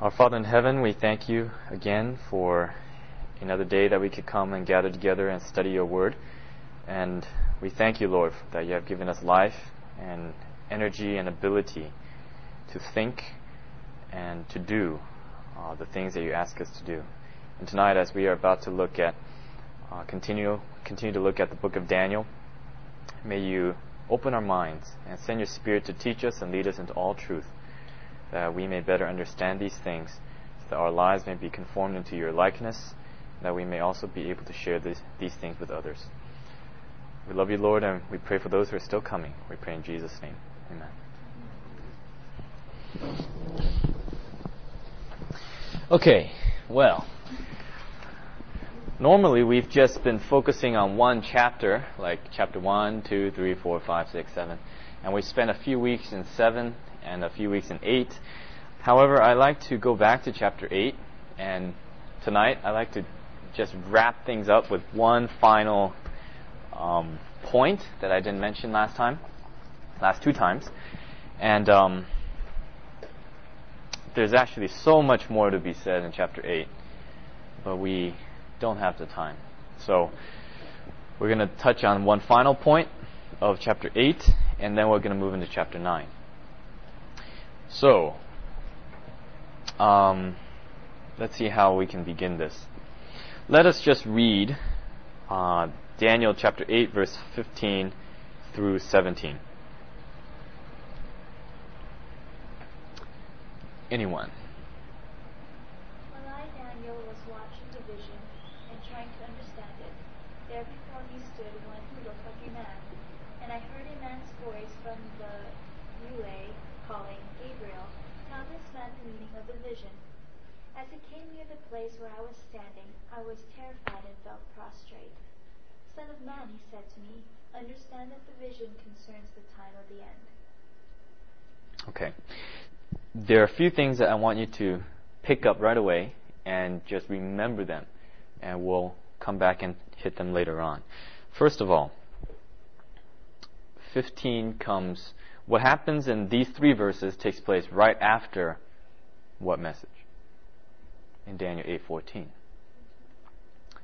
Our Father in heaven, we thank you again for another day that we could come and gather together and study your word. And we thank you, Lord, that you have given us life and energy and ability to think and to do uh, the things that you ask us to do. And tonight, as we are about to look at, uh, continue, continue to look at the book of Daniel, may you open our minds and send your Spirit to teach us and lead us into all truth, that we may better understand these things, so that our lives may be conformed into your likeness, that we may also be able to share this, these things with others. We love you, Lord, and we pray for those who are still coming. We pray in Jesus' name. Amen. Okay, well, normally we've just been focusing on one chapter, like chapter 1, 2, 3, 4, 5, 6, 7, and we spent a few weeks in 7 and a few weeks in 8. However, I like to go back to chapter 8, and tonight I like to just wrap things up with one final um, point that I didn't mention last time, last two times, and um, there's actually so much more to be said in chapter 8, but we don't have the time. So we're going to touch on one final point of chapter 8, and then we're going to move into chapter 9. So, um, let's see how we can begin this. Let us just read uh, Daniel chapter 8, verse 15 through 17. Anyone? While I, Daniel, was watching the vision and trying to understand it, there before me stood one who looked like a man, and I heard a man's voice from the Ulai calling, Gabriel, tell this man the meaning of the vision. As it came near the place where I was standing, I was terrified and fell prostrate. Son of man, he said to me, understand that the vision concerns the time of the end. Okay. There are a few things that I want you to pick up right away and just remember them, and we'll come back and hit them later on. First of all, 15 comes, what happens in these three verses takes place right after what message? In Daniel 8:14.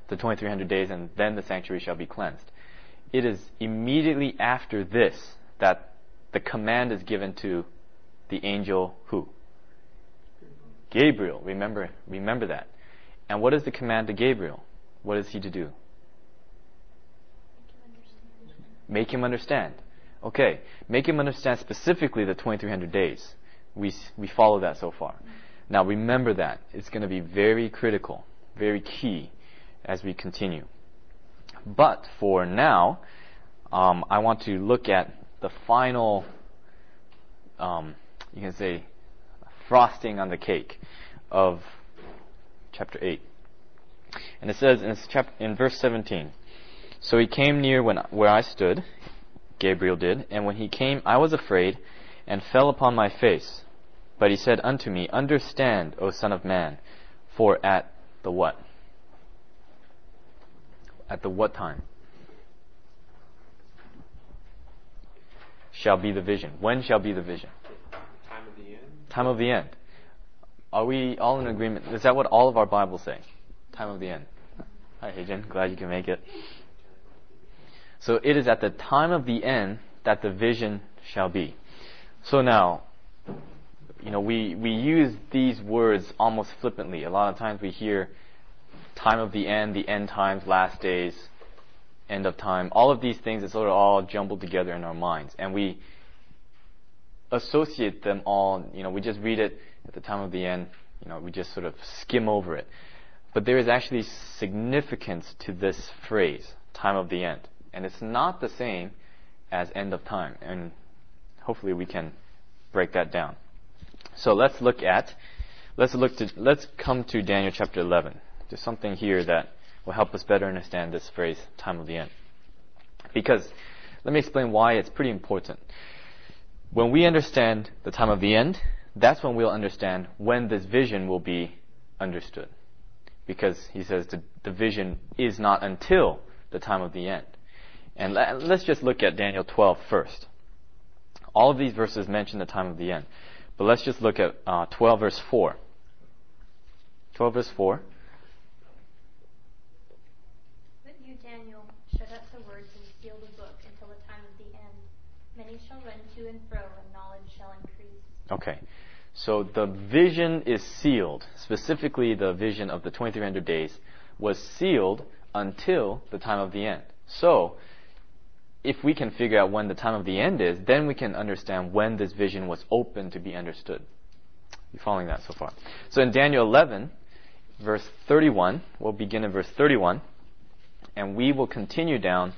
The 2300 days and then the sanctuary shall be cleansed. It is immediately after this that the command is given to the angel who? Gabriel. Remember, remember that. And what is the command to Gabriel? What is he to do? Make him understand. Okay, make him understand specifically the 2300 days. We, we follow that so far. Now remember that. It's going to be very critical, very key as we continue. But for now, um, I want to look at the final um, you can say, frosting on the cake of chapter 8. And it says in, chapter, in verse 17, So he came near when, where I stood, Gabriel did, and when he came, I was afraid and fell upon my face. But he said unto me, Understand, O Son of Man, for at the what? At the what time? Shall be the vision. When shall be the vision? Time of the end. Time of the end. Are we all in agreement? Is that what all of our Bibles say? Time of the end. Hi, Heijin. Glad you can make it. So it is at the time of the end that the vision shall be. So now, you know, we, we use these words almost flippantly. A lot of times we hear time of the end, the end times, last days, end of time. All of these things are sort of all jumbled together in our minds. And we, associate them all, you know, we just read it at the time of the end, you know, we just sort of skim over it. But there is actually significance to this phrase, time of the end. And it's not the same as end of time. And hopefully we can break that down. So let's look at, let's look to, let's come to Daniel chapter 11. There's something here that will help us better understand this phrase, time of the end. Because, let me explain why it's pretty important. When we understand the time of the end, that's when we'll understand when this vision will be understood. Because he says the, the vision is not until the time of the end. And let's just look at Daniel 12 first. All of these verses mention the time of the end. But let's just look at uh, 12 verse 4. 12 verse 4. But you, Daniel, shut up the words and seal the book until the time of the end. Many shall run to and fro, and knowledge shall increase. Okay. So the vision is sealed. Specifically, the vision of the 2300 days was sealed until the time of the end. So, if we can figure out when the time of the end is, then we can understand when this vision was open to be understood. You following that so far? So in Daniel 11, verse 31, we'll begin in verse 31, and we will continue down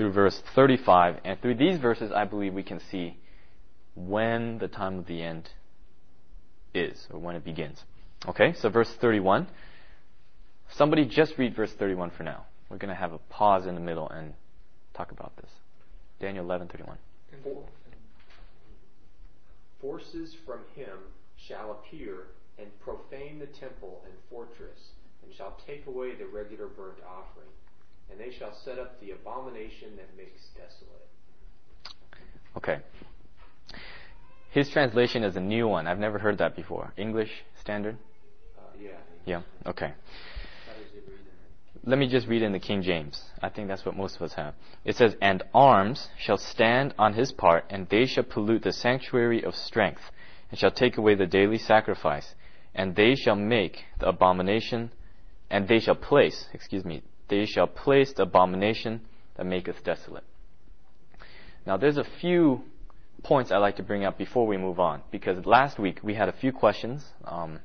through verse 35. And through these verses, I believe we can see when the time of the end is, or when it begins. Okay, so verse 31. Somebody just read verse 31 for now. We're going to have a pause in the middle and talk about this. Daniel 11:31. For- Forces from him shall appear and profane the temple and fortress, and shall take away the regular burnt offering, and they shall set up the abomination that makes desolate. Okay. His translation is a new one. I've never heard that before. English Standard? Uh, yeah. Yeah. Okay. How does it read in Let me just read in the King James. I think that's what most of us have. It says, And arms shall stand on his part, and they shall pollute the sanctuary of strength, and shall take away the daily sacrifice, and they shall make the abomination, and they shall place, excuse me, they shall place the abomination that maketh desolate. Now there's a few points I'd like to bring up before we move on, because last week we had a few questions um,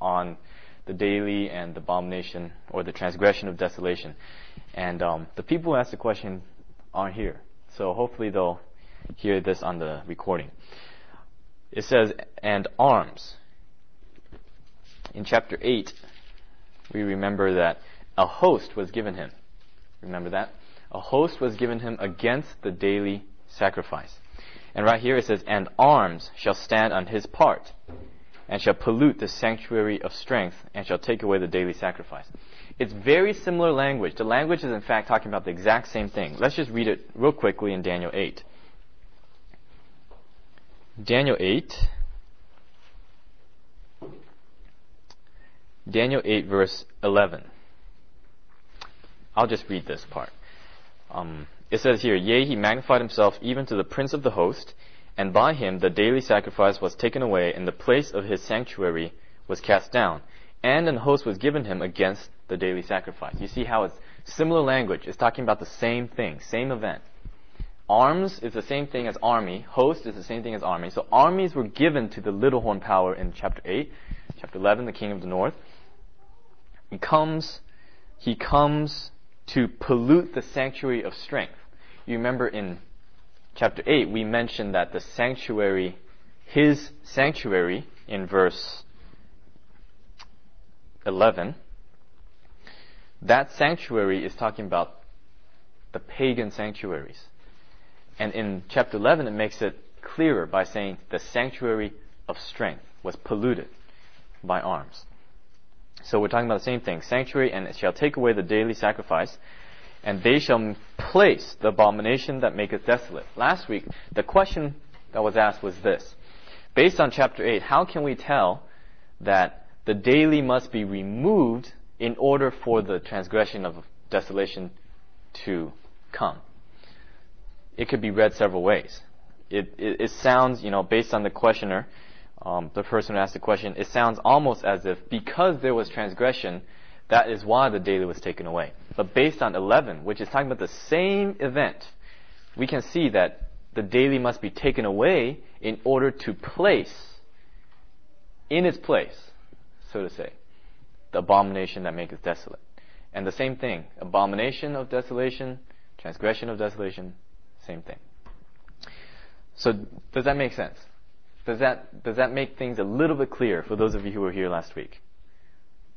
on the daily and the abomination or the transgression of desolation. And um, the people who asked the question aren't here. So hopefully they'll hear this on the recording. It says, and arms. In chapter 8, we remember that a host was given him. Remember that? A host was given him against the daily sacrifice. And right here it says, and arms shall stand on his part and shall pollute the sanctuary of strength, and shall take away the daily sacrifice. It's very similar language. The language is in fact talking about the exact same thing. Let's just read it real quickly in Daniel 8. Daniel 8. Daniel 8 verse 11. I'll just read this part. Um, it says here, Yea, he magnified himself even to the prince of the host, and by him the daily sacrifice was taken away, and the place of his sanctuary was cast down, and an host was given him against the daily sacrifice. You see how it's similar language. It's talking about the same thing, same event. Arms is the same thing as army. Host is the same thing as army. So armies were given to the little horn power in chapter 8. Chapter 11, the king of the north. He comes, he comes to pollute the sanctuary of strength. You remember in chapter 8, we mentioned that the sanctuary, his sanctuary, in verse 11, that sanctuary is talking about the pagan sanctuaries. And in chapter 11, it makes it clearer by saying the sanctuary of strength was polluted by arms. So we're talking about the same thing. Sanctuary, and it shall take away the daily sacrifice, and they shall place the abomination that maketh desolate. Last week, the question that was asked was this. Based on chapter 8, how can we tell that the daily must be removed in order for the transgression of desolation to come? It could be read several ways. It, it, it sounds, you know, based on the questioner, um, the person who asked the question, it sounds almost as if because there was transgression, that is why the daily was taken away. But based on 11, which is talking about the same event, we can see that the daily must be taken away in order to place in its place, so to say, the abomination that maketh desolate. And the same thing, abomination of desolation, transgression of desolation, same thing. So does that make sense? Does that does that make things a little bit clearer for those of you who were here last week?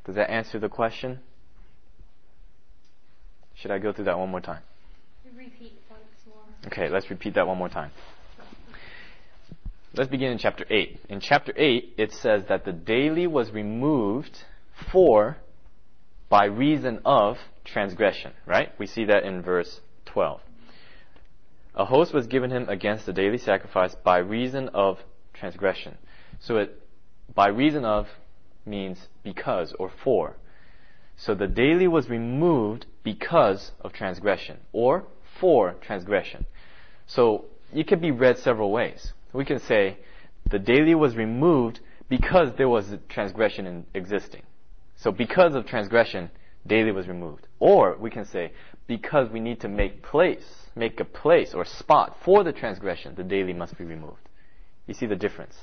Does that answer the question? Should I go through that one more time? Repeat once more. Okay, let's repeat that one more time. Let's begin in chapter 8. In chapter 8, it says that the daily was removed for by reason of transgression, right? We see that in verse 12. A host was given him against the daily sacrifice by reason of transgression. So it, by reason of means because or for. So the daily was removed because of transgression or for transgression. So it could be read several ways. We can say the daily was removed because there was a transgression in existing. So because of transgression, daily was removed. Or we can say because we need to make place, make a place or spot for the transgression, the daily must be removed. You see the difference?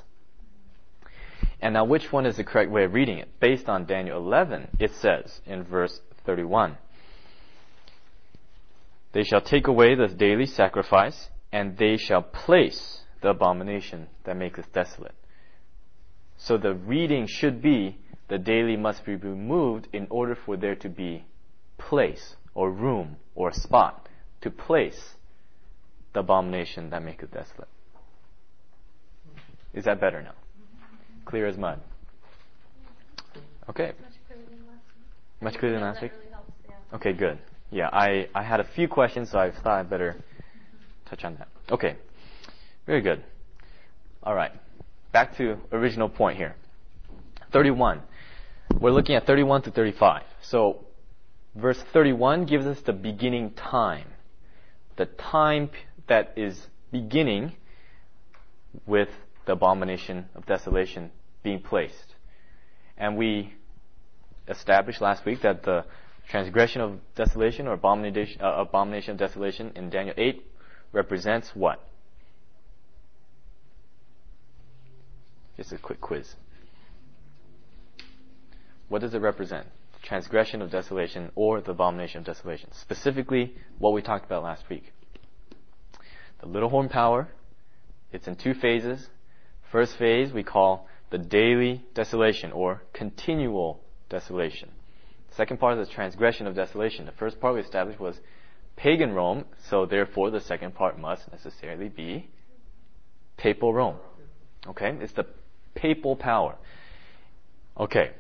And now which one is the correct way of reading it? Based on Daniel 11, it says in verse 31, They shall take away the daily sacrifice, and they shall place the abomination that maketh desolate. So the reading should be, the daily must be removed in order for there to be place, or room, or spot, to place the abomination that maketh desolate. Is that better now? Clear as mud. Okay. Much clearer than last week. Much clearer than Yeah, last that week? really helps, yeah. Okay, good. Yeah, I, I had a few questions, so I thought I'd better touch on that. Okay. Very good. All right. Back to original point here. 31. We're looking at 31 to 35. So, verse 31 gives us the beginning time. The time that is beginning with the abomination of desolation being placed. And we established last week that the transgression of desolation or abomination, uh, abomination of desolation in Daniel 8 represents what? Just a quick quiz. What does it represent? Transgression of desolation or the abomination of desolation. Specifically, what we talked about last week. The little horn power, it's in two phases. First phase we call the daily desolation or continual desolation. Second part is the transgression of desolation. The first part we established was pagan Rome, so therefore the second part must necessarily be papal Rome. Okay? It's the papal power. Okay.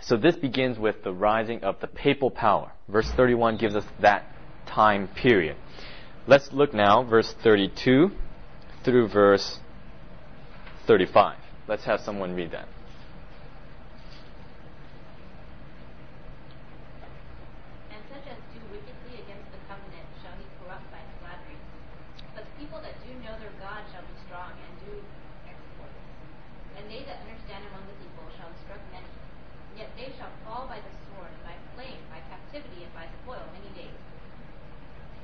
So this begins with the rising of the papal power. Verse 31 gives us that time period. Let's look now, verse 32 through verse 35. Let's have someone read that. And such as do wickedly against the covenant shall he corrupt by flattery. But the people that do know their God shall be strong and do exploits. And they that understand among the people shall instruct many. Yet they shall fall by the sword, and by flame, by captivity, and by spoil many days.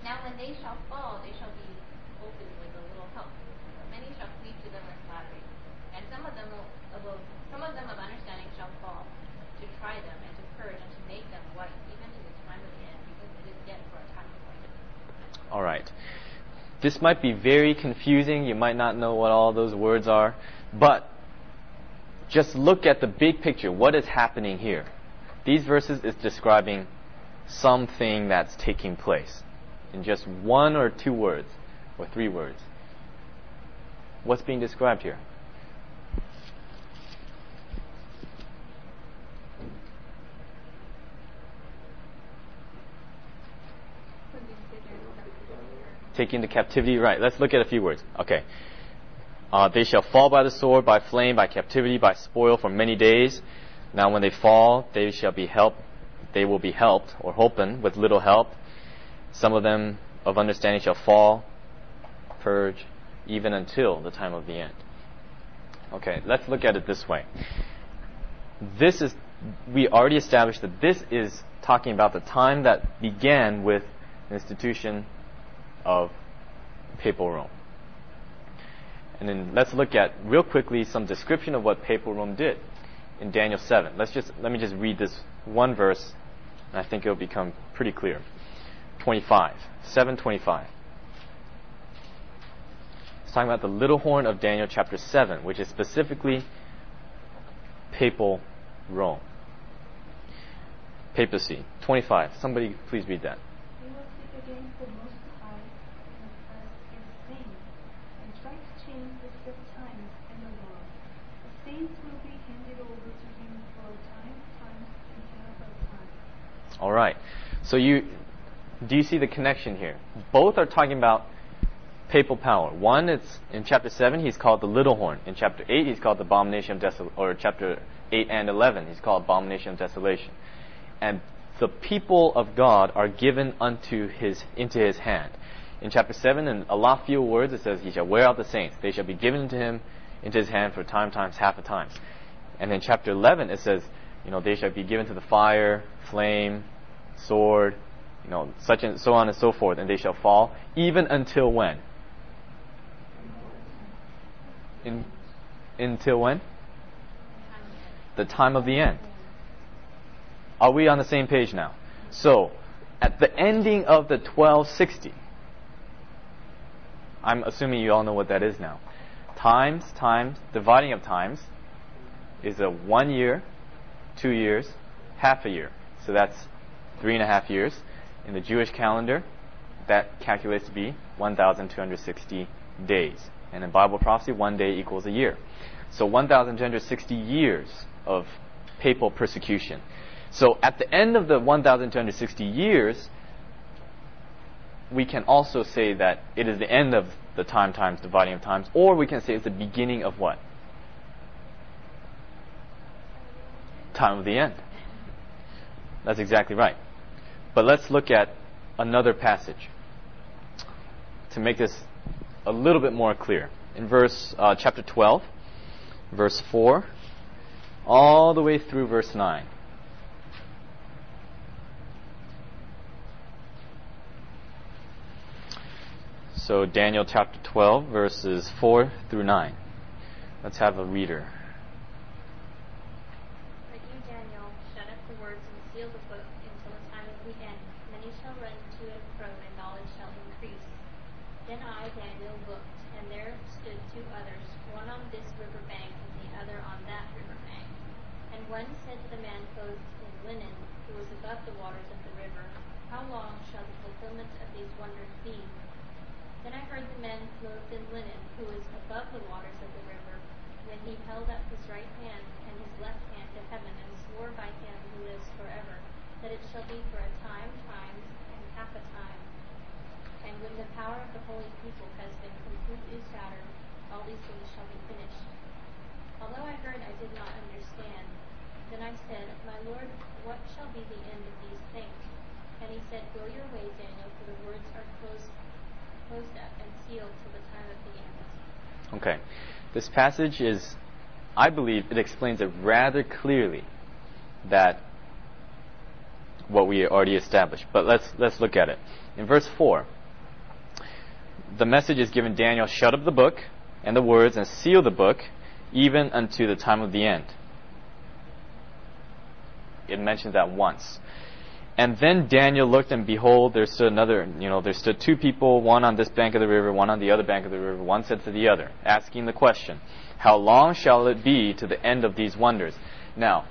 Now when they shall fall, they shall be opened with a little help. But many shall cleave to them with flattery. And some of them will, will some of them of understanding shall fall, to try them, and to purge, and to make them white, even to the time of the end, because it is yet for a time appointed. All right. This might be very confusing. You might not know what all those words are, but just look at the big picture. What is happening here? These verses is describing something that's taking place in just one or two words or three words. What's being described here? Taking the captivity, right. Let's look at a few words. Okay. Uh, they shall fall by the sword, by flame, by captivity, by spoil for many days. Now when they fall, they shall be helped, they will be helped, or holpen, with little help. Some of them of understanding shall fall, purge, even until the time of the end. Okay, let's look at it this way. This is, we already established that this is talking about the time that began with institution of papal Rome. And then let's look at real quickly some description of what papal Rome did in Daniel 7. Let's just let me just read this one verse and I think it'll become pretty clear. 25. 725. It's talking about the little horn of Daniel chapter 7, which is specifically papal Rome. Papacy. 25. Somebody please read that. They will seek against the Most High and oppress his saints, and try to change the set times and the law. The saints will be handed over to him for a time, times, and half a time. All right. So you do you see the connection here? Both are talking about papal power. One, it's in chapter 7, he's called the little horn. In chapter 8, he's called the abomination of desolation, or chapter 8 and 11, he's called abomination of desolation. And the people of God are given unto his, into his hand. In chapter 7, in a lot fewer words, it says, He shall wear out the saints. They shall be given to him into his hand for time times half a times. And in chapter 11, it says, you know, they shall be given to the fire, flame, sword, you know, such and so on and so forth, and they shall fall, even until when? In, until when? The time of the end. Are we on the same page now? So, at the ending of the 1260, I'm assuming you all know what that is now. Times, times, dividing of times is a one year, two years, half a year. So that's three and a half years. In the Jewish calendar, that calculates to be 1,260 days. And in Bible prophecy, one day equals a year. So 1,260 years of papal persecution. So at the end of the 1,260 years, we can also say that it is the end of the time times dividing of times, or we can say it's the beginning of what? Time of the end. That's exactly right. But let's look at another passage to make this a little bit more clear. In verse uh, chapter 12, verse 4, all the way through verse 9. So Daniel chapter 12, verses 4 through 9. Let's have a reader. But you, Daniel, shut up the words and seal the book until the time of the end. Many shall run to and fro, and knowledge shall increase. Then I, Daniel, looked, and there stood two others, one on this river bank, and the other on that river bank. And one said to the man clothed in linen, who was above the waters of the river, How long shall the fulfillment of these wonders be? Then I heard the man clothed in linen, who was above the waters of the river, when he held up his right hand and his left hand to heaven, and swore by him who lives forever, that it shall be for a time, times, and half a time. And when the power of the holy people has been completely shattered, all these things shall be finished. Although I heard, I did not understand. Then I said, My Lord, what shall be the end of these things? And he said, Go your way, Daniel, for the words are closed closed up and sealed till the time of the end. Okay. This passage is, I believe, it explains it rather clearly that what we already established. But let's let's look at it. In verse four, the message is given Daniel, shut up the book and the words and seal the book, even unto the time of the end. It mentions that once. And then Daniel looked, and behold, there stood another, you know, there stood two people, one on this bank of the river, one on the other bank of the river. One said to the other, asking the question, How long shall it be to the end of these wonders? Now,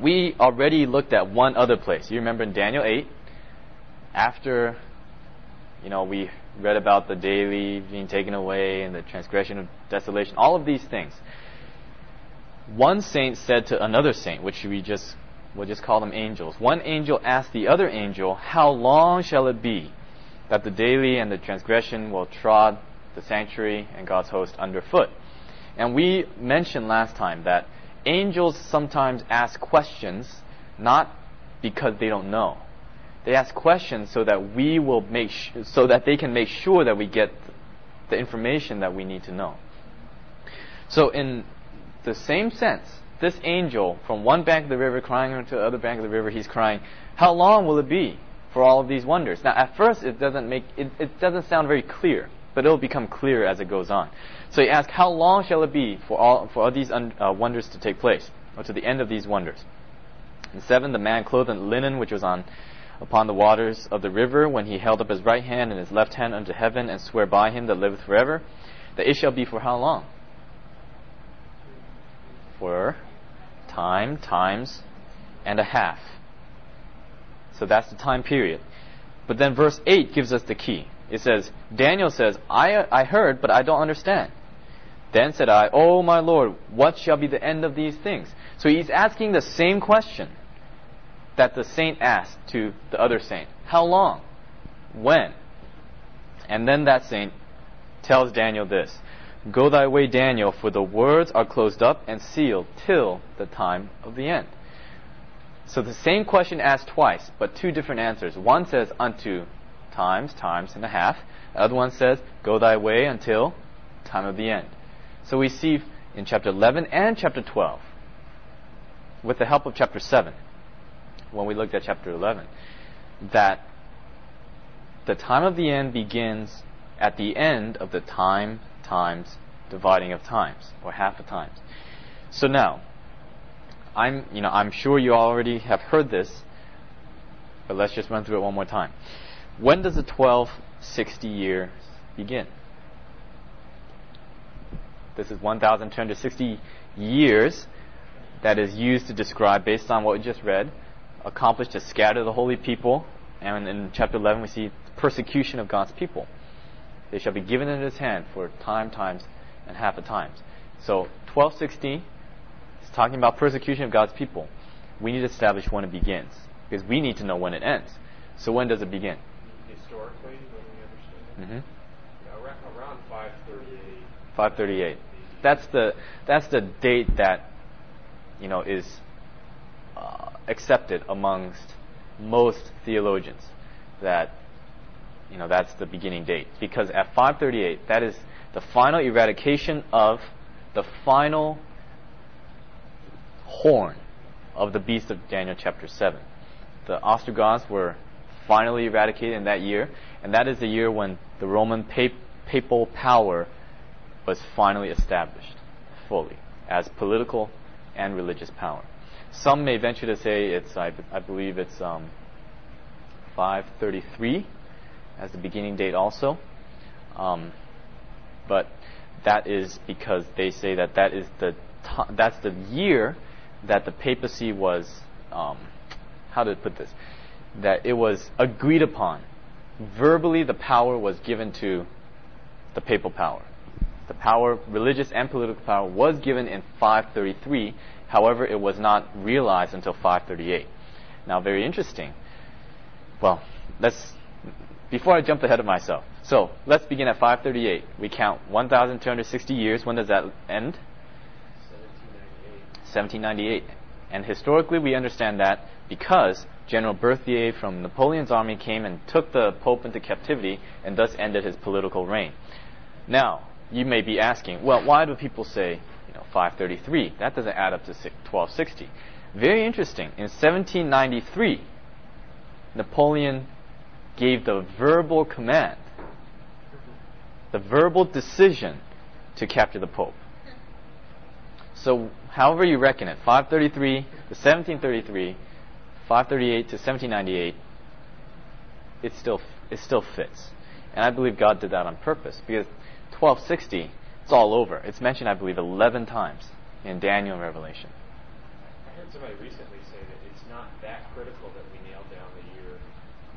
we already looked at one other place. You remember in Daniel 8, after, you know, we read about the daily being taken away and the transgression of desolation, all of these things. One saint said to another saint, which we just we'll just call them angels. One angel asked the other angel, How long shall it be that the daily and the transgression will trod the sanctuary and God's host underfoot? And we mentioned last time that angels sometimes ask questions not because they don't know. They ask questions so that we will make sh- so that they can make sure that we get the information that we need to know. So in the same sense, this angel from one bank of the river crying to the other bank of the river, he's crying, How long will it be for all of these wonders? Now, at first, it doesn't make it, it doesn't sound very clear, but it'll become clear as it goes on. So he asks, How long shall it be for all for all these un, uh, wonders to take place, or to the end of these wonders? And seven, the man clothed in linen, which was on upon the waters of the river, when he held up his right hand and his left hand unto heaven, and swear by him that liveth forever, that it shall be for how long? For time, times, and a half. So that's the time period. But then verse 8 gives us the key. It says, Daniel says, I, I heard, but I don't understand. Then said I, O my Lord, what shall be the end of these things? So he's asking the same question that the saint asked to the other saint. How long? When? And then that saint tells Daniel this Go thy way, Daniel, for the words are closed up and sealed till the time of the end. So the same question asked twice, but two different answers. One says, unto times, times and a half. The other one says, go thy way until time of the end. So we see in chapter 11 and chapter 12, with the help of chapter 7, when we looked at chapter 11, that the time of the end begins at the end of the time times dividing of times, or half of times. So now, I'm, you know, I'm sure you already have heard this, but let's just run through it one more time. When does the 1260 year begin? This is 1,260 years that is used to describe, based on what we just read, accomplished to scatter the holy people. And in chapter 11, we see persecution of God's people. They shall be given into his hand for time, times, and half a times. So 1260 is talking about persecution of God's people. We need to establish when it begins because we need to know when it ends. So when does it begin? Historically, when we understand it, Mm-hmm. around, around 538. 538. That's the that's the date that you know is uh, accepted amongst most theologians. That you know that's the beginning date because at 538 that is the final eradication of the final horn of the beast of Daniel chapter 7. The Ostrogoths were finally eradicated in that year, and that is the year when the Roman pap- papal power was finally established fully as political and religious power. Some may venture to say it's, I, I believe it's um, 533 as the beginning date also. Um, but that is because they say that that is the t- that's the year that the papacy was um, how to put this that it was agreed upon verbally the power was given to the papal power the power religious and political power was given in 533 however it was not realized until 538 now very interesting well let's before I jump ahead of myself so let's begin at 538 we count 1260 years when does that end 1798. 1798. And historically, we understand that because General Berthier from Napoleon's army came and took the Pope into captivity and thus ended his political reign. Now, you may be asking, well, why do people say, know, 533? That doesn't add up to 1260. Very interesting. In 1793, Napoleon gave the verbal command, the verbal decision to capture the Pope. So, however you reckon it, 533 to 1733, 538 to 1798, it still it still fits. And I believe God did that on purpose because 1260, it's all over. It's mentioned, I believe, 11 times in Daniel and Revelation. I heard somebody recently say that it's not that critical that we nail down the year,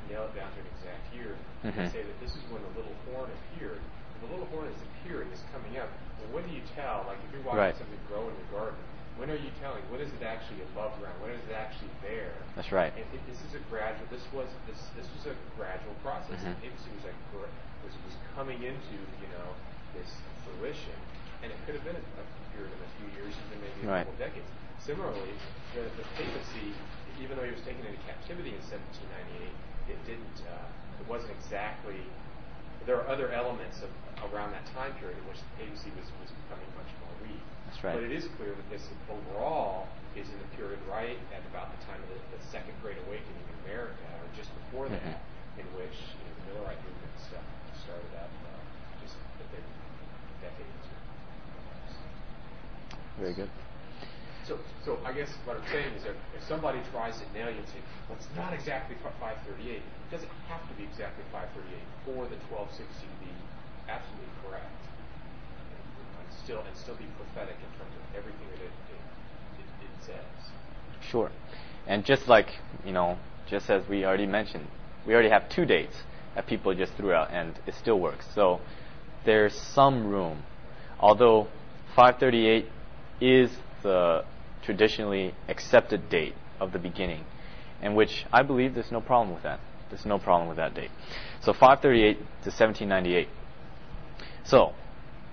nail it down to an exact year. Mhm. They say that this is when the little horn appeared. The little horn is appearing, is coming up. Well, when do you tell? Like if you're watching Right. something grow in the garden, when are you telling? When is it actually above ground? When is it actually there? That's right. And it, this is a gradual. This was this this was a gradual process. Mhm. The papacy was like gr- was was coming into you know this fruition, and it could have been a, period of a few years, even maybe a Right. couple decades. Similarly, the, the papacy, even though he was taken into captivity in 1798, it didn't. Uh, it wasn't exactly. There are other elements of around that time period in which the papacy was, was becoming much more weak. That's right. But it is clear that this overall is in the period right at about the time of the, the Second Great Awakening in America, or just before that, Mhm. in which you know, the Millerite movement stuff started up uh, just within decades. Very good. So, so I guess what I'm saying is that if somebody tries to nail you and say, well, it's not exactly 538, it doesn't have to be exactly 538 for the 1260 to be absolutely correct. And still, and still be prophetic in terms of everything that it, it, it, it says. Sure. And just like, you know, just as we already mentioned, we already have two dates that people just threw out and it still works. So there's some room. Although 538 is the traditionally accepted date of the beginning, and which I believe there's no problem with that. There's no problem with that date. So 538 to 1798. So,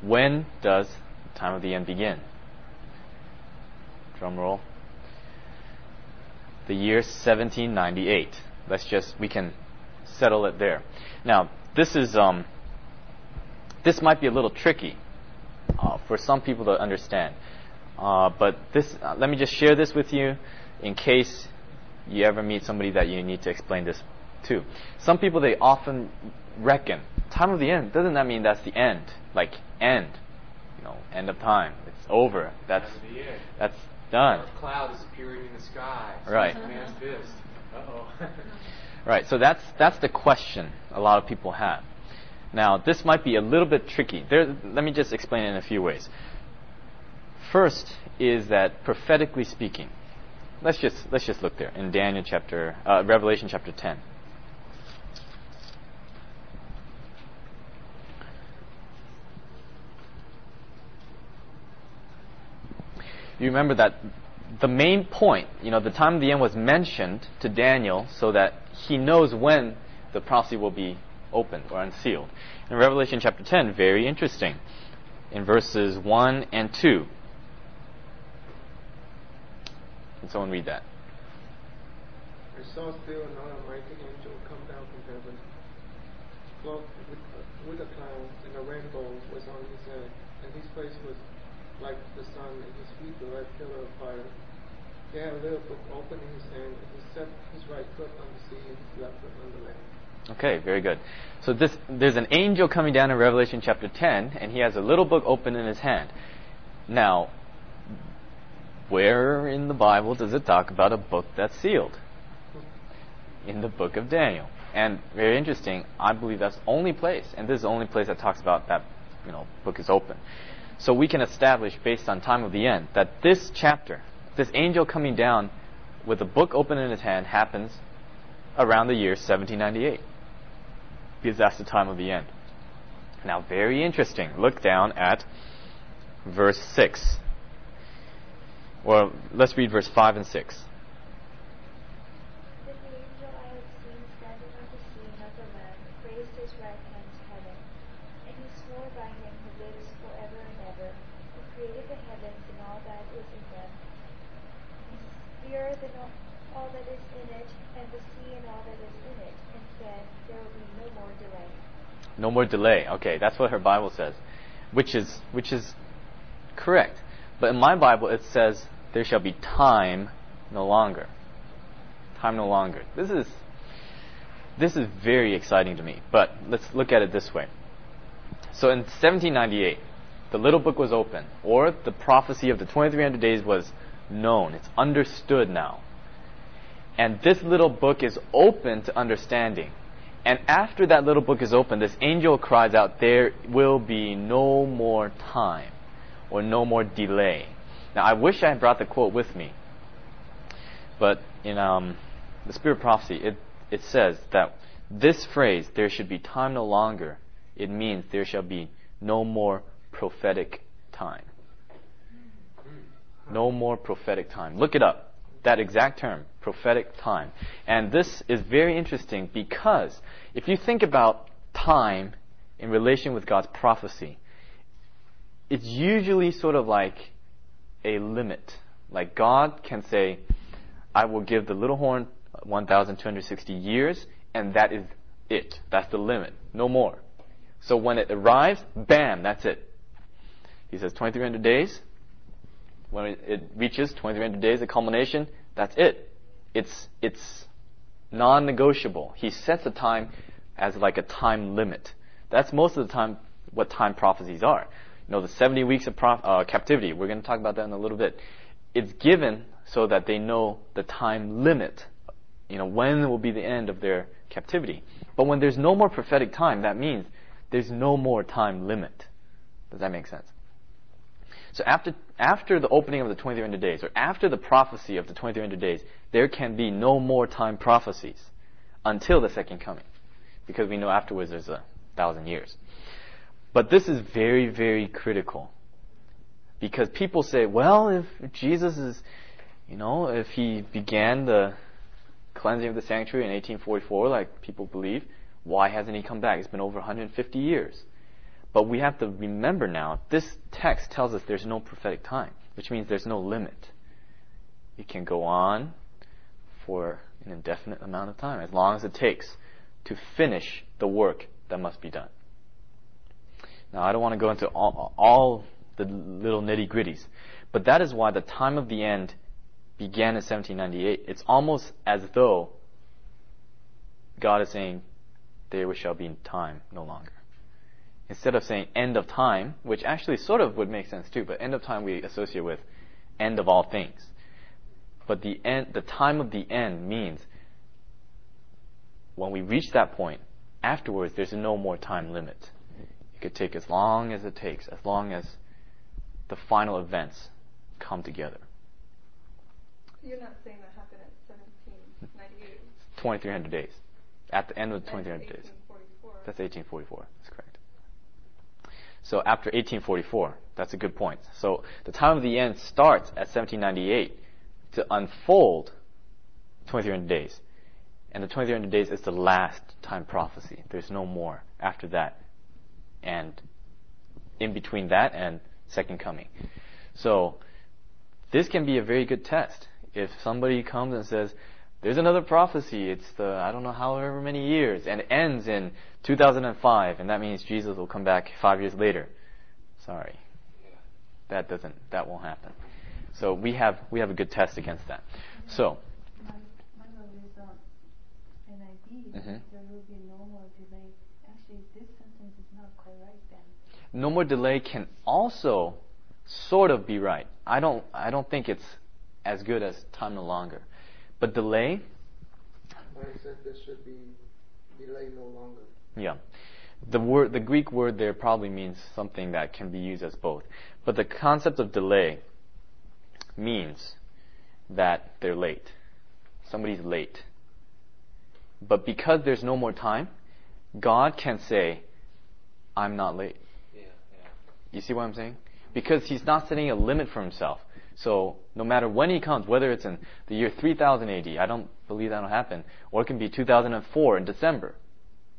when does the time of the end begin? Drum roll. The year 1798. Let's just, we can settle it there. Now, this is, um, this might be a little tricky uh, for some people to understand. Uh, but this, uh, let me just share this with you in case you ever meet somebody that you need to explain this to. Some people they often reckon time of the end doesn't that mean that's the end, like end, you know, end of time. It's over. That's that's done. Dark cloud is appearing in the sky. Right. Man's fist. Uh oh. Right. So that's that's the question a lot of people have. Now, this might be a little bit tricky. There, let me just explain it in a few ways. First is that prophetically speaking, let's just let's just look there in Daniel chapter, uh, Revelation chapter ten. You remember that the main point, you know, the time of the end was mentioned to Daniel so that he knows when the prophecy will be opened or unsealed. In Revelation chapter 10, very interesting. In verses 1 and 2. Can someone read that? I saw still another mighty angel come down from heaven, clothed with, with a cloud, and a rainbow was on his head, and his face was like the sun, and his feet were like pillar of fire. He had a little book open in his hand, and he set his right foot on the sea and his left foot on the land. Okay, very good. So this, there's an angel coming down in Revelation chapter 10, and he has a little book open in his hand. Now, where in the Bible does it talk about a book that's sealed? In the book of Daniel. And very interesting, I believe that's the only place, and this is the only place that talks about that, you know, book is open. So we can establish, based on time of the end, that this chapter, this angel coming down with a book open in his hand, happens around the year 1798 because that's the time of the end. Now, very interesting. Look down at verse 6. Or let's read verse 5 and 6. Then the angel I had seen standing on the sea and on the land raised his right hand to heaven, and he swore by him who lives forever and ever, who created the heavens and all that is in them, the earth and all, all that is in it, and the sea and all that is in it, and said, There will be no more delay. No more delay. Okay, that's what her Bible says, which is which is correct. But in my Bible it says there shall be time no longer. Time no longer. This is this is very exciting to me. But let's look at it this way. So in 1798, the little book was open, or the prophecy of the 2300 days was known. It's understood now. And this little book is open to understanding. And after that little book is open, this angel cries out, There will be no more time or no more delay. Now, I wish I had brought the quote with me. But in um, the Spirit of Prophecy, it, it says that this phrase, there should be time no longer, it means there shall be no more prophetic time. No more prophetic time. Look it up. That exact term, prophetic time. And this is very interesting because if you think about time in relation with God's prophecy, it's usually sort of like a limit. Like God can say, I will give the little horn 1,260 years, and that is it. That's the limit. No more. So when it arrives, bam, that's it. He says 2,300 days. When it, reaches 2,300 days, the culmination, that's it. It's, it's non-negotiable. He sets a time as like a time limit. That's most of the time what time prophecies are. You know, the 70 weeks of prof- uh, captivity, we're going to talk about that in a little bit. It's given so that they know the time limit. You know, when will be the end of their captivity. But when there's no more prophetic time, that means there's no more time limit. Does that make sense? So after, after the opening of the 2300 days, or after the prophecy of the 2300 days, there can be no more time prophecies until the second coming. Because we know afterwards there's a thousand years. But this is very, very critical. Because people say, well, if Jesus is, you know, if he began the cleansing of the sanctuary in 1844, like people believe, why hasn't he come back? It's been over 150 years. But we have to remember now, this text tells us there's no prophetic time, which means there's no limit. It can go on for an indefinite amount of time, as long as it takes to finish the work that must be done. Now, I don't want to go into all, all the little nitty gritties, but that is why the time of the end began in 1798. It's almost as though God is saying, there shall be time no longer. Instead of saying end of time, which actually sort of would make sense too, but end of time we associate with end of all things. But the end, the time of the end means when we reach that point, afterwards there's no more time limit. It could take as long as it takes, as long as the final events come together. You're not saying that happened at 1798. 2300 days. At the end of the 2300 days. That's 1844. That's correct. So after 1844, that's a good point. So the time of the end starts at 1798 to unfold 2300 days. And the 2300 days is the last time prophecy. There's no more after that. And in between that and second coming. So this can be a very good test. If somebody comes and says, there's another prophecy, it's the, I don't know however many years, and it ends in 2005, and that means Jesus will come back five years later. Sorry. That doesn't, that won't happen. So we have, we have a good test against that. So, My, my vote is um, NIV. Mhm. There will be no more delay. Actually, this sentence is not quite right then. No more delay can also sort of be right. I don't, I don't think it's as good as time no longer. But delay, I said there should be delay no longer. yeah. The word, the Greek word there probably means something that can be used as both. But the concept of delay means that they're late. Somebody's late. But because there's no more time, God can say, I'm not late. You see what I'm saying? Because he's not setting a limit for himself. So no matter when he comes, whether it's in the year 3000 AD, I don't believe that'll happen, or it can be 2004 in December.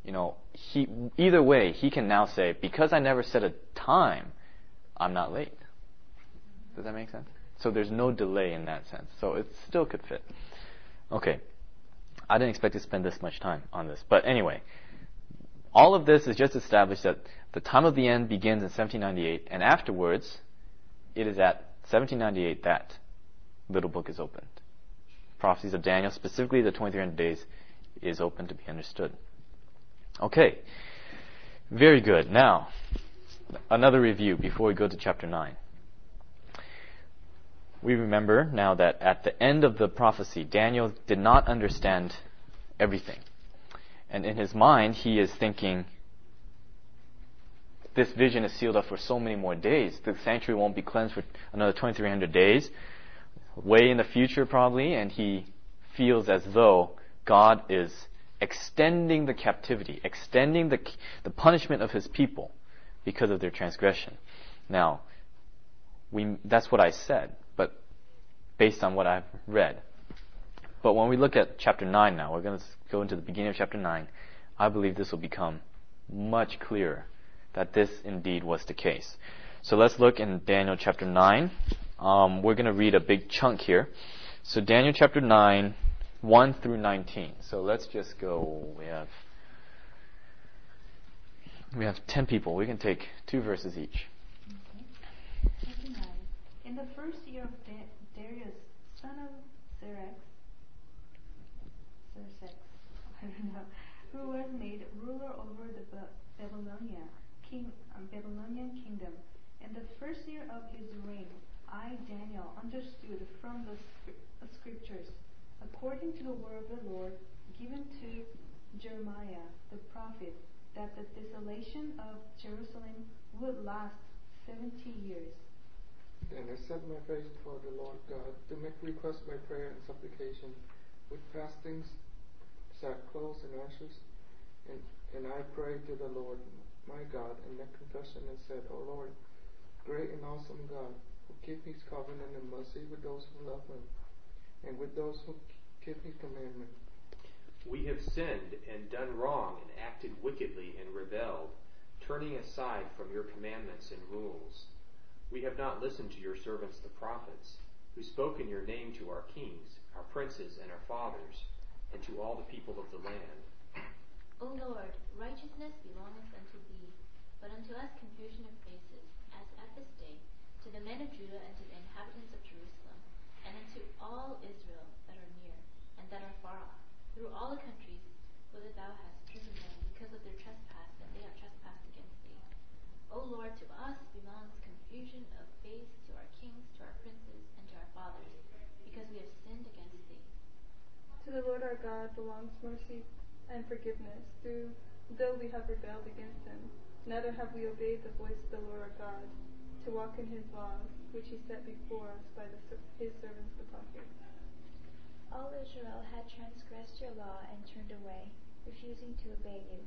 You know, he either way, he can now say, because I never set a time, I'm not late. Does that make sense? So there's no delay in that sense. So it still could fit. Okay. I didn't expect to spend this much time on this. But anyway, all of this is just established that the time of the end begins in 1798, and afterwards, it is at 1798 that little book is opened. Prophecies of Daniel, specifically the 2300 days, is open to be understood. Okay. Very good. Now, another review before we go to chapter 9. We remember now that at the end of the prophecy, Daniel did not understand everything. And in his mind, he is thinking, this vision is sealed up for so many more days. The sanctuary won't be cleansed for another 2300 days, way in the future probably, and he feels as though God is extending the captivity, extending the, the punishment of his people because of their transgression. Now, we, that's what I said, but based on what I've read. But when we look at chapter 9 now, we're going to go into the beginning of chapter 9, I believe this will become much clearer that this indeed was the case. So let's look in Daniel chapter 9. Um, we're going to read a big chunk here. So Daniel chapter 9, 1 through 19. So let's just go. We have we have 10 people. We can take two verses each. Okay. In the first year of da- Darius, son of Xerxes, Xerxes, I don't know, who was made ruler over the Ba- Babylonia, king, um, Babylonian kingdom. In the first year of his reign, I, Daniel, understood from the scriptures, according to the word of the Lord given to Jeremiah the prophet, that the desolation of Jerusalem would last seventy years. And I set my face before the Lord God to make request by prayer and supplication with fastings, sackcloth, and ashes. And, and I prayed to the Lord my God and made confession and said, O Lord, great and awesome God, who keep his covenant and mercy with those who love him, and with those who keep his commandment. We have sinned and done wrong and acted wickedly and rebelled, turning aside from your commandments and rules. We have not listened to your servants the prophets, who spoke in your name to our kings, our princes, and our fathers, and to all the people of the land. O Lord, righteousness belongeth unto thee, but unto us confusion of faces, as at this day, to the men of Judah and to the inhabitants of Jerusalem, and unto all Israel that are near and that are far off, through all the countries whither thou hast driven them, because of their trespass that they have trespassed against thee. O Lord, to us belongs confusion of face, to our kings, to our princes, and to our fathers, because we have sinned against thee. To the Lord our God belongs mercy and forgiveness, through, though we have rebelled against him. Neither have we obeyed the voice of the Lord our God, to walk in his laws, which he set before us by the, his servants the prophets. All Israel had transgressed your law and turned away, refusing to obey you.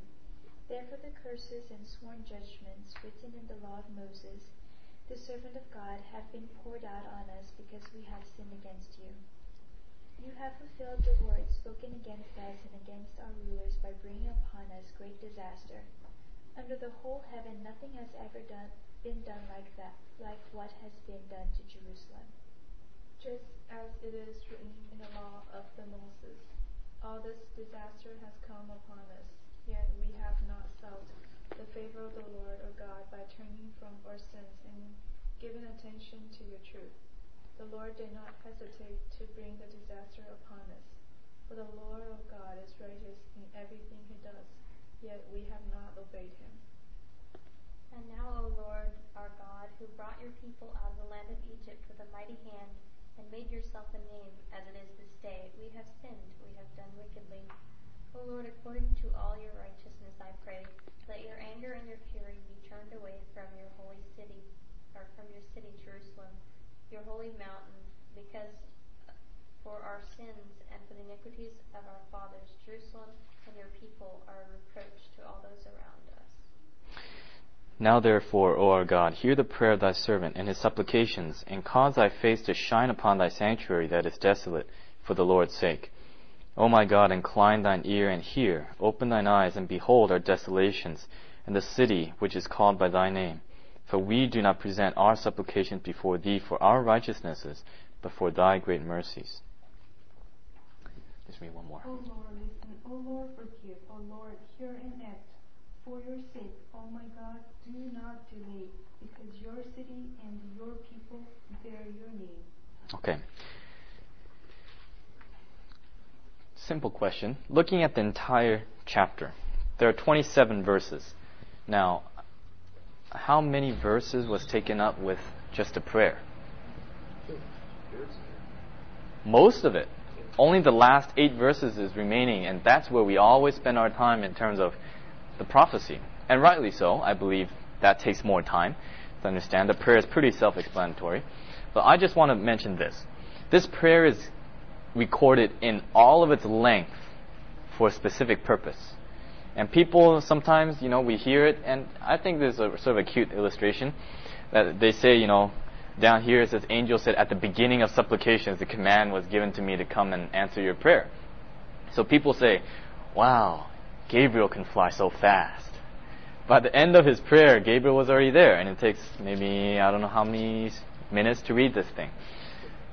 Therefore the curses and sworn judgments written in the law of Moses, the servant of God, have been poured out on us because we have sinned against you. You have fulfilled the words spoken against us and against our rulers by bringing upon us great disaster. Under the whole heaven nothing has ever done, been done like that, like what has been done to Jerusalem. Just as it is written in the law of the Moses, all this disaster has come upon us, yet we have not sought the favor of the Lord our God by turning from our sins and giving attention to your truth. The Lord did not hesitate to bring the disaster upon us. For the Lord of God is righteous in everything he does, yet we have not obeyed him. And now, O Lord, our God, who brought your people out of the land of Egypt with a mighty hand, and made yourself a name, as it is this day, we have sinned, we have done wickedly. O Lord, according to all your righteousness, I pray, let your anger and your fury be turned away from your holy city, or from your city, Jerusalem your holy mountain, because for our sins and for the iniquities of our fathers, Jerusalem and your people are a reproach to all those around us. Now therefore, O our God, hear the prayer of thy servant and his supplications, and cause thy face to shine upon thy sanctuary that is desolate, for the Lord's sake. O my God, incline thine ear and hear, open thine eyes and behold our desolations, and the city which is called by thy name. For we do not present our supplications before thee for our righteousnesses, but for thy great mercies. Just read one more. O Lord, listen. O Lord, forgive. O Lord, hear and act. For your sake, O my God, do not delay, because your city and your people bear your name. Okay. Simple question. Looking at the entire chapter, there are 27 verses. Now, how many verses was taken up with just a prayer? Most of it. Only the last eight verses is remaining, and that's where we always spend our time in terms of the prophecy. And rightly so. I believe that takes more time to understand. The prayer is pretty self explanatory. But I just want to mention this. This prayer is recorded in all of its length for a specific purpose. And people sometimes, you know, we hear it, and I think there's a sort of a cute illustration that they say, you know, down here it says, angel said, at the beginning of supplications, the command was given to me to come and answer your prayer. So people say, wow, Gabriel can fly so fast. By the end of his prayer, Gabriel was already there, and it takes maybe, I don't know how many minutes to read this thing.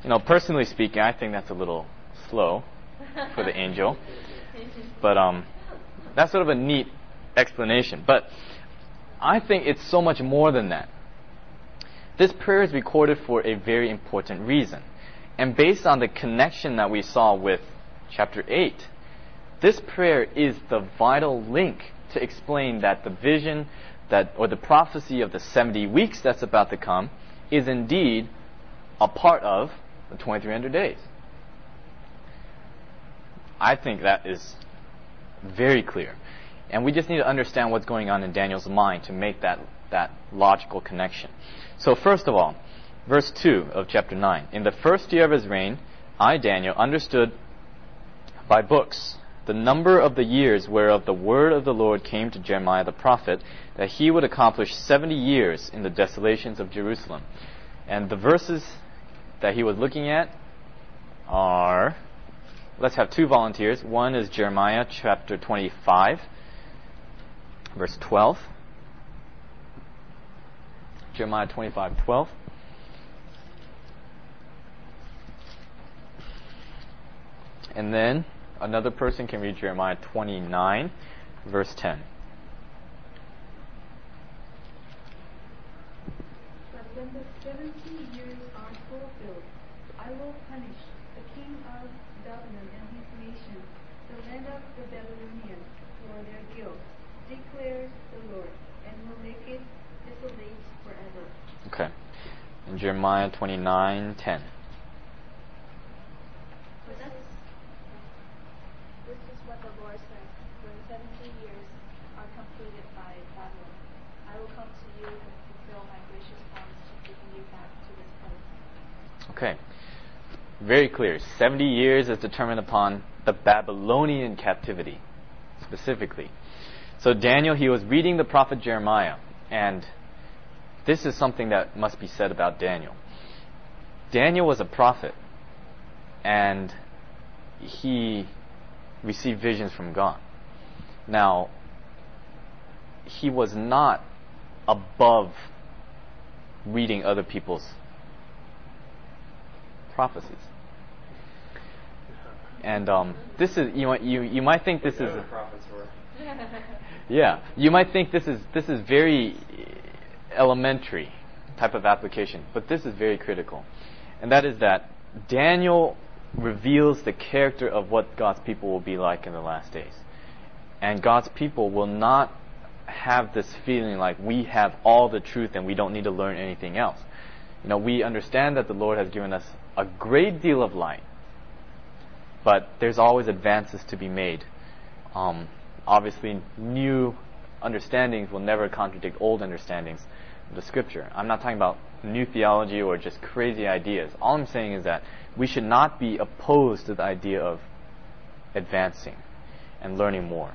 You know, personally speaking, I think that's a little slow for the angel. But, um, that's sort of a neat explanation. But I think it's so much more than that. This prayer is recorded for a very important reason. And based on the connection that we saw with chapter 8, this prayer is the vital link to explain that the vision that or the prophecy of the 70 weeks that's about to come is indeed a part of the 2300 days. I think that is very clear. And we just need to understand what's going on in Daniel's mind to make that, that logical connection. So first of all, verse 2 of chapter 9. In the first year of his reign, I, Daniel, understood by books the number of the years whereof the word of the Lord came to Jeremiah the prophet, that he would accomplish 70 years in the desolations of Jerusalem. And the verses that he was looking at are let's have two volunteers. One is Jeremiah chapter 25, verse 12. Jeremiah 25:12. And then another person can read Jeremiah 29, verse 10. But when the seventy years are fulfilled, I will punish the king of Babylon and his nation, the land of the Babylonians, for their guilt, declares the Lord, and will make it desolate forever. Okay. In Jeremiah 29:10. This is, this is what the Lord says. When 70 years are completed by Babylon, I will come to you and fulfill my gracious promise to bring you back to this place. Okay. Very clear. 70 years is determined upon the Babylonian captivity, specifically. So Daniel, he was reading the prophet Jeremiah, and this is something that must be said about Daniel. Daniel was a prophet, and he received visions from God. Now, he was not above reading other people's prophecies. And um, this is you might you you might think this is yeah you might think this is this is very elementary type of application, but this is very critical, and that is that Daniel reveals the character of what God's people will be like in the last days, and God's people will not have this feeling like we have all the truth and we don't need to learn anything else. You know, we understand that the Lord has given us a great deal of light, but there's always advances to be made. Um, obviously, new understandings will never contradict old understandings of the Scripture. I'm not talking about new theology or just crazy ideas. All I'm saying is that we should not be opposed to the idea of advancing and learning more.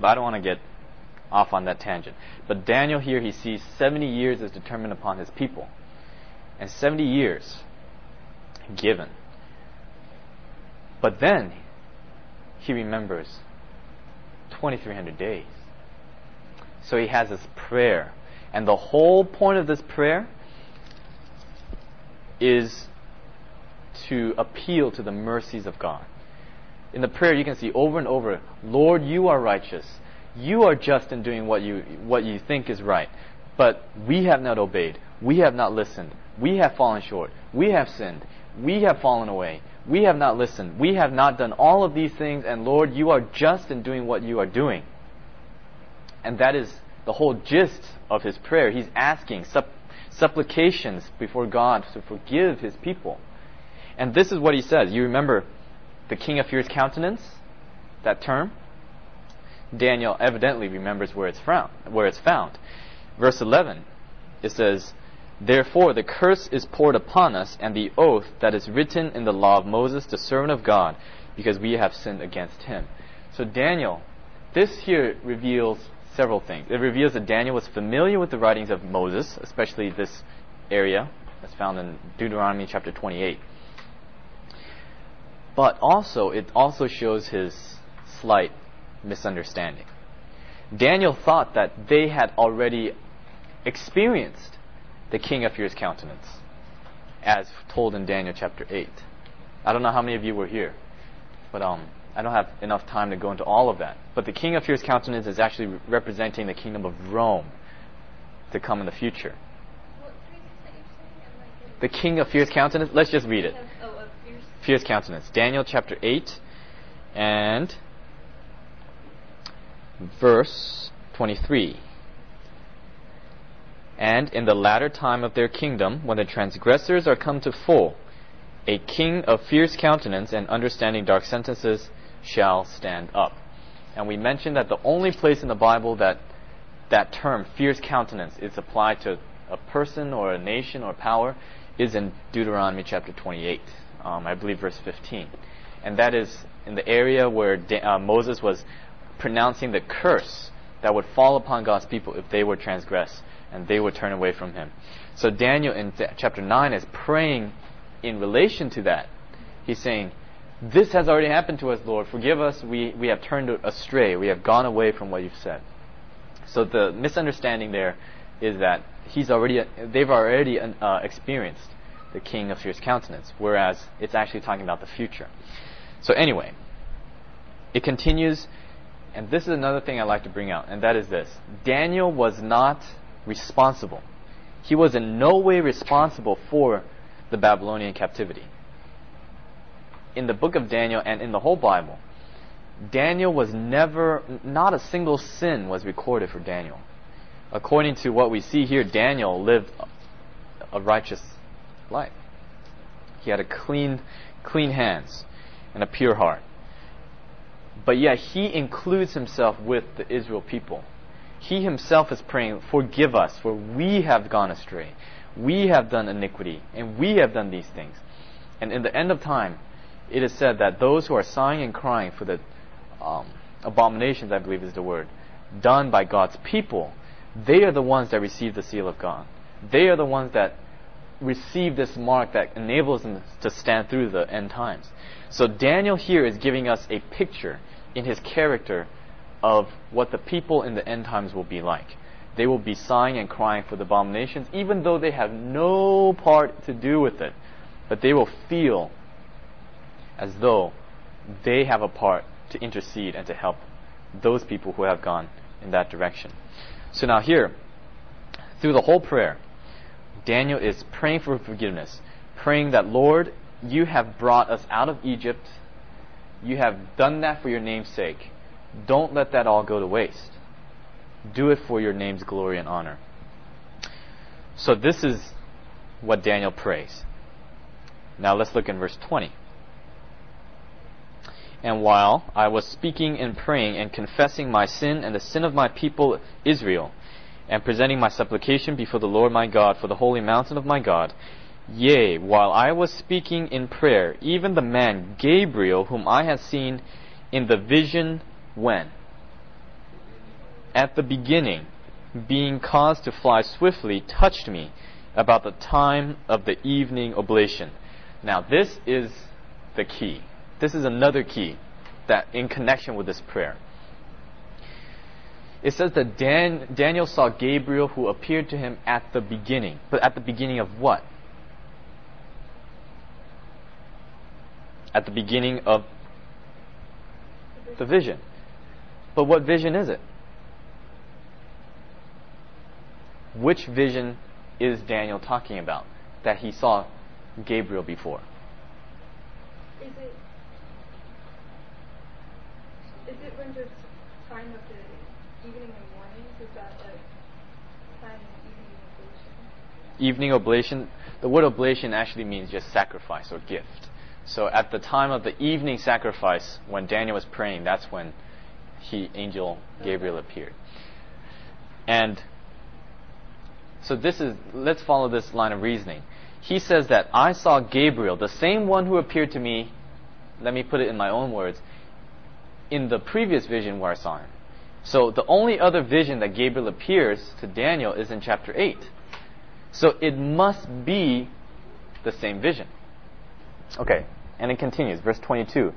But I don't want to get off on that tangent. But Daniel here, he sees 70 years is determined upon his people. And 70 years given. But then he remembers 2,300 days. So he has this prayer. And the whole point of this prayer is to appeal to the mercies of God. In the prayer, you can see over and over, Lord, you are righteous. You are just in doing what you, what you think is right. But we have not obeyed. We have not listened. We have fallen short. We have sinned. We have fallen away. We have not listened. We have not done all of these things, and Lord, you are just in doing what you are doing. And that is the whole gist of his prayer. He's asking supp- supplications before God to forgive his people. And this is what he says. You remember the king of fierce countenance? That term? Daniel evidently remembers where it's. Where it's found. Verse 11, it says, Therefore the curse is poured upon us, and the oath that is written in the law of Moses, the servant of God, because we have sinned against him. So Daniel, this here reveals several things. It reveals that Daniel was familiar with the writings of Moses, especially this area that's found in Deuteronomy chapter 28. But also, it also shows his slight misunderstanding. Daniel thought that they had already experienced the king of fierce countenance, as told in Daniel chapter 8. I don't know how many of you were here, but um, I don't have enough time to go into all of that. But the king of fierce countenance is actually representing the kingdom of Rome to come in the future. The king of fierce countenance, let's just read it. Fierce countenance. Daniel chapter 8 and verse 23. And in the latter time of their kingdom, when the transgressors are come to full, a king of fierce countenance and understanding dark sentences shall stand up. And we mentioned that the only place in the Bible that that term, fierce countenance, is applied to a person or a nation or power is in Deuteronomy chapter 28, um, I believe verse 15. And that is in the area where uh, Moses was pronouncing the curse that would fall upon God's people if they would transgress and they would turn away from him. So Daniel in chapter 9 is praying in relation to that. He's saying, This has already happened to us, Lord. Forgive us. We, we have turned astray. We have gone away from what you've said. So the misunderstanding there is that he's already they've already uh, experienced the king of fierce countenance, whereas it's actually talking about the future. So anyway, it continues, and this is another thing I'd like to bring out, and that is this: Daniel was not responsible. He was in no way responsible for the Babylonian captivity. In the book of Daniel and in the whole Bible, Daniel was never, not a single sin was recorded for Daniel. According to what we see here, Daniel lived a righteous life. He had a clean, clean hands and a pure heart. But yet he includes himself with the Israel people. He himself is praying, Forgive us, for we have gone astray. We have done iniquity, and we have done these things. And in the end of time, it is said that those who are sighing and crying for the um, abominations, I believe is the word, done by God's people, they are the ones that receive the seal of God. They are the ones that receive this mark that enables them to stand through the end times. So Daniel here is giving us a picture in his character of what the people in the end times will be like. They will be sighing and crying for the abominations, even though they have no part to do with it. But they will feel as though they have a part to intercede and to help those people who have gone in that direction. So now here, through the whole prayer, Daniel is praying for forgiveness, praying that, Lord, you have brought us out of Egypt. You have done that for your name's sake. Don't let that all go to waste. Do it for your name's glory and honor. So this is what Daniel prays. Now let's look in verse 20. And while I was speaking and praying and confessing my sin and the sin of my people Israel, and presenting my supplication before the Lord my God for the holy mountain of my God, yea, while I was speaking in prayer, even the man Gabriel, whom I had seen in the vision when? At the beginning, being caused to fly swiftly, touched me about the time of the evening oblation. Now, this is the key. This is another key that in connection with this prayer. It says that Dan, Daniel saw Gabriel who appeared to him at the beginning. But at the beginning of what? At the beginning of the vision. But what vision is it? Which vision is Daniel talking about that he saw Gabriel before? Is it is it when the time of the evening and morning? Is that like time of evening oblation? Evening oblation. The word oblation actually means just sacrifice or gift. So at the time of the evening sacrifice, when Daniel was praying, that's when he, angel Gabriel appeared. And so this is, let's follow this line of reasoning. He says that I saw Gabriel, the same one who appeared to me, let me put it in my own words, in the previous vision where I saw him. So the only other vision that Gabriel appears to Daniel is in chapter 8. So it must be the same vision. Okay, and it continues, verse 22.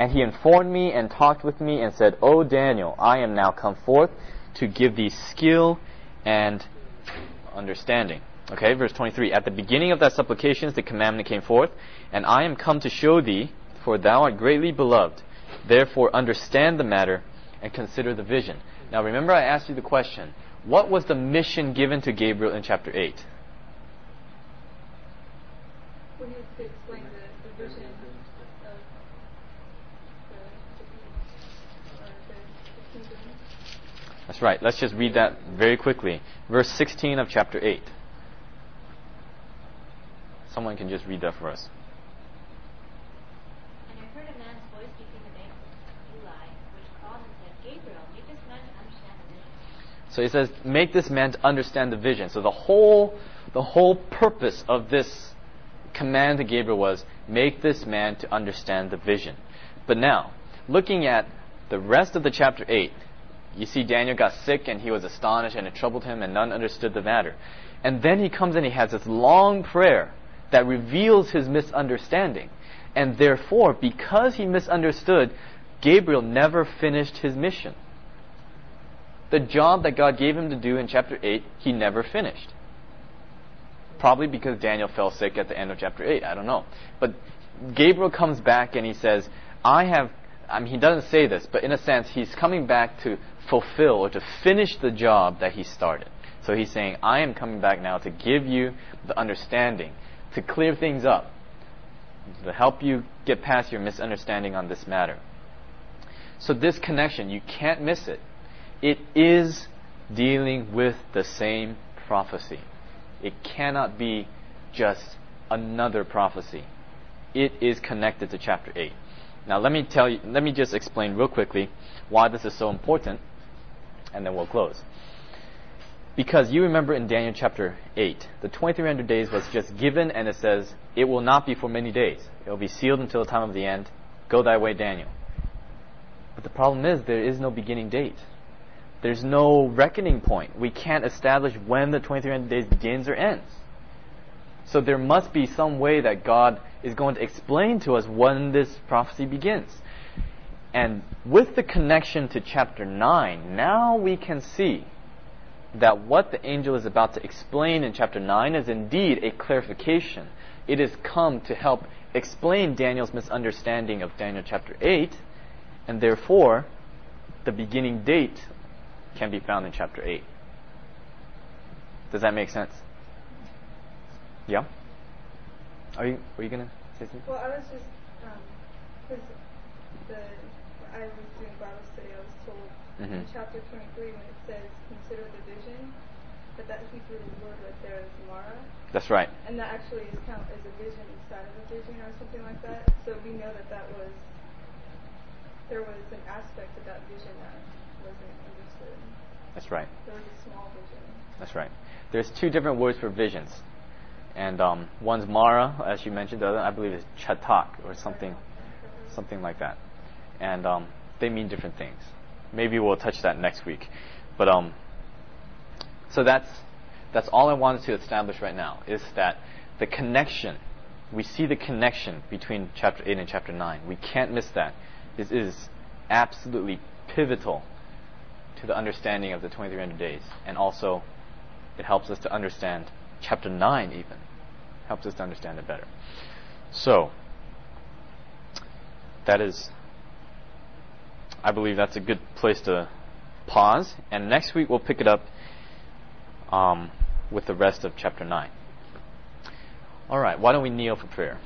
And he informed me and talked with me and said, O Daniel, I am now come forth to give thee skill and understanding. Okay, verse 23. At the beginning of thy supplications the commandment came forth, and I am come to show thee, for thou art greatly beloved. Therefore understand the matter and consider the vision. Now remember I asked you the question. What was the mission given to Gabriel in chapter 8? When you to explain the, the vision of the, the, or the, the kingdom. That's right. Let's just read that very quickly. Verse 16 of chapter 8. Someone can just read that for us. And I heard a man's voice between the banks of Ulai, which called and said, Gabriel, make this man to understand the vision. So he says, make this man to understand the vision. So the whole, the whole purpose of this command to Gabriel was, make this man to understand the vision. But now, looking at the rest of the chapter 8, you see Daniel got sick and he was astonished and it troubled him and none understood the matter. And then he comes and he has this long prayer that reveals his misunderstanding. And therefore, because he misunderstood, Gabriel never finished his mission. the job that God gave him to do in chapter 8, he never finished. Probably because Daniel fell sick at the end of chapter 8. I don't know. But Gabriel comes back and he says, I have, I mean, he doesn't say this, but in a sense, he's coming back to fulfill or to finish the job that he started. So he's saying, I am coming back now to give you the understanding, to clear things up, to help you get past your misunderstanding on this matter. So this connection, you can't miss it. It is dealing with the same prophecy. It cannot be just another prophecy. It is connected to chapter 8. Now let me tell you, let me just explain real quickly why this is so important, and then we'll close. Because you remember in Daniel chapter 8, the 2300 days was just given, and it says, It will not be for many days. It will be sealed until the time of the end. Go thy way, Daniel. But the problem is, there is no beginning date. There's no reckoning point. We can't establish when the 2300 days begins or ends. So there must be some way that God is going to explain to us when this prophecy begins. And with the connection to chapter 9, now we can see that what the angel is about to explain in chapter 9 is indeed a clarification. It has come to help explain Daniel's misunderstanding of Daniel chapter 8, and therefore the beginning date can be found in chapter 8. Does that make sense? Yeah? Are you, were you going to say something? Well, I was just, um, because the I was doing Bible study, I was told in Mhm. chapter 23 when it says consider the vision, that that Hebrew word right there is Mara, That's right. and that actually is count as a vision inside of a vision or something like that. So we know that that was there was an aspect of that vision that wasn't understood. That's right. There was a small vision. That's right. There's two different words for visions. And um, one's Mara, as you mentioned, the other I believe is Chatak or something something like that. And um, they mean different things. Maybe we'll touch that next week. But um, so that's that's all I wanted to establish right now is that the connection. We see the connection between chapter eight and chapter nine. We can't miss that. This is absolutely pivotal to the understanding of the 2300 days, and also it helps us to understand chapter 9 even helps us to understand it better so that is i believe that's a good place to pause. And next week we'll pick it up um, with the rest of chapter 9 all right why don't we kneel for prayer?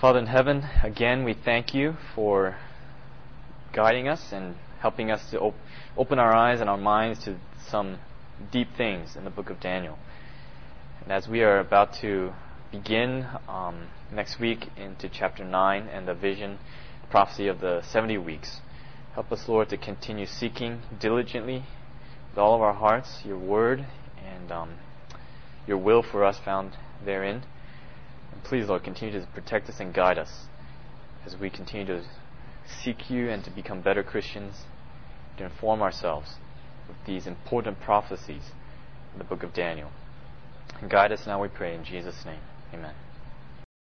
Father in heaven, again we thank you for guiding us and helping us to op- open our eyes and our minds to some deep things in the book of Daniel. And as we are about to begin um, next week into chapter 9 and the vision, prophecy of the 70 weeks, help us, Lord, to continue seeking diligently with all of our hearts your word and um, your will for us found therein. And please, Lord, continue to protect us and guide us as we continue to seek you and to become better Christians, to inform ourselves with these important prophecies in the book of Daniel. Guide us now, we pray, in Jesus' name. Amen.